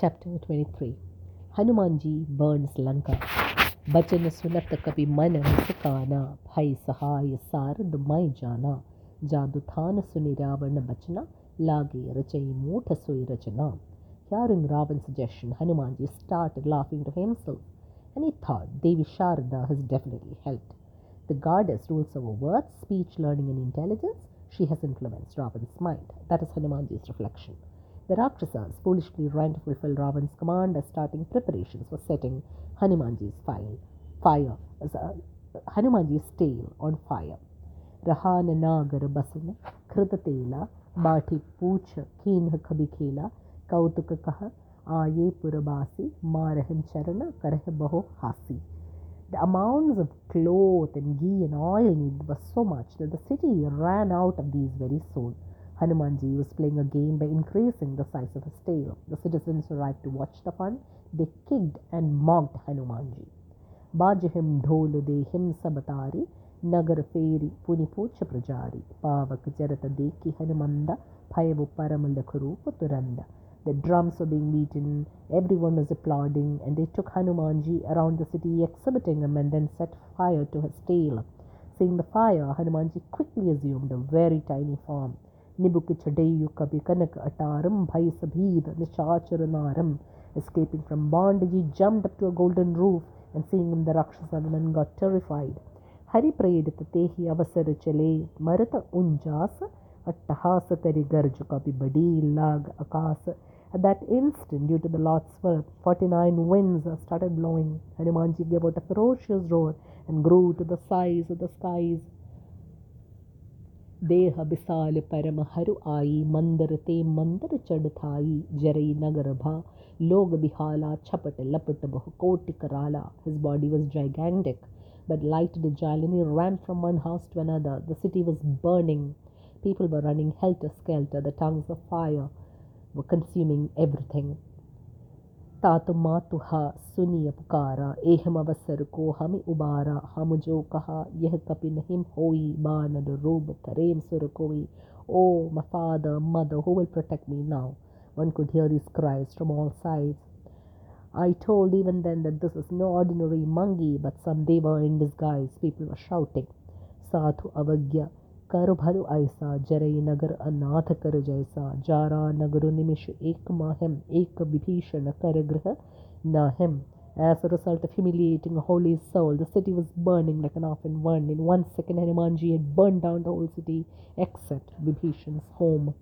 Chapter 23 Hanuman ji burns Lanka बचन सुनत कपि मन मुस्काना भय सहाय सारद मैं जाना जादू थान सुनि रावण बचना लागे रचई मूठ सोई रचना Hearing Ravan's suggestion, Hanumanji started laughing to himself, and he thought Devi Sharada has definitely helped. The goddess rules over words, speech, learning, and intelligence. She has influenced Ravan's mind. That is Hanumanji's reflection. The Rakshasas foolishly ran to fulfill Ravan's command as starting preparations for setting Hanumanji's file, fire, uh, Hanumanji's tail on fire. Rahana Nagara Basana, Kritatela, Bati Poocha, Kinha Kabikela, Kautukakaha, Aye Purabasi, Marahim Charana, Karahabaho Hasi. The amounts of cloth and ghee and oil needed was so much that the city ran out of these very soon. Hanumanji was playing a game by increasing the size of his tail. The citizens arrived to watch the fun. They kicked and mocked Hanumanji. Bajahim dhol dehim sabatari, nagar feri punipocha prajari, pavak jarata deki Hanumanda, payavu paramalakurupa turanda. The drums were being beaten, everyone was applauding, and they took Hanumanji around the city, exhibiting him, and then set fire to his tail. Seeing the fire, Hanumanji quickly assumed a very tiny form. Nibuk chadeyu kabi kanak ataram bhai sabhid nishacharanaram. Escaping from bondage, he jumped up to a golden roof, and seeing him, the Rakshasa woman got terrified. Hari prayed tehi avasar chale marata unjas attahas kari garj kabi badi lag akas at that instant, due to the Lord's will, 49 winds started blowing. Hanumanji gave out a ferocious roar and grew to the size of the skies. देह बिसाल परम हरु आई मंदर ते मंदर चढ़ Thai जरई नगर भा log bihala chapat lapat बहु कोटि karala. His body was gigantic, but lighted agile, and he ran from one house to another. The city was burning. People were running helter skelter, the tongues of fire were consuming everything. तातु मातुहा सुनिय पुकारा एहम अवसर को हम उबारा हम जो कहा यह कपि नहीं होई बानर रूप तरेम सुर कोई Oh, my father, mother, who will protect me now? One could hear these cries from all sides. I told even then that this was no ordinary monkey, but some deva in disguise. People were shouting. Sadhu avagya कर भर ऐसा जरई नगर अनाथ कर जैसा Zara नगर निमिष एक माहम एक विभीषण कर ग्रह नाहम As a result of humiliating a holy soul, the city was burning like an oven. one. In one second, Hanumanji had burned down the whole city except Vibhishan's home.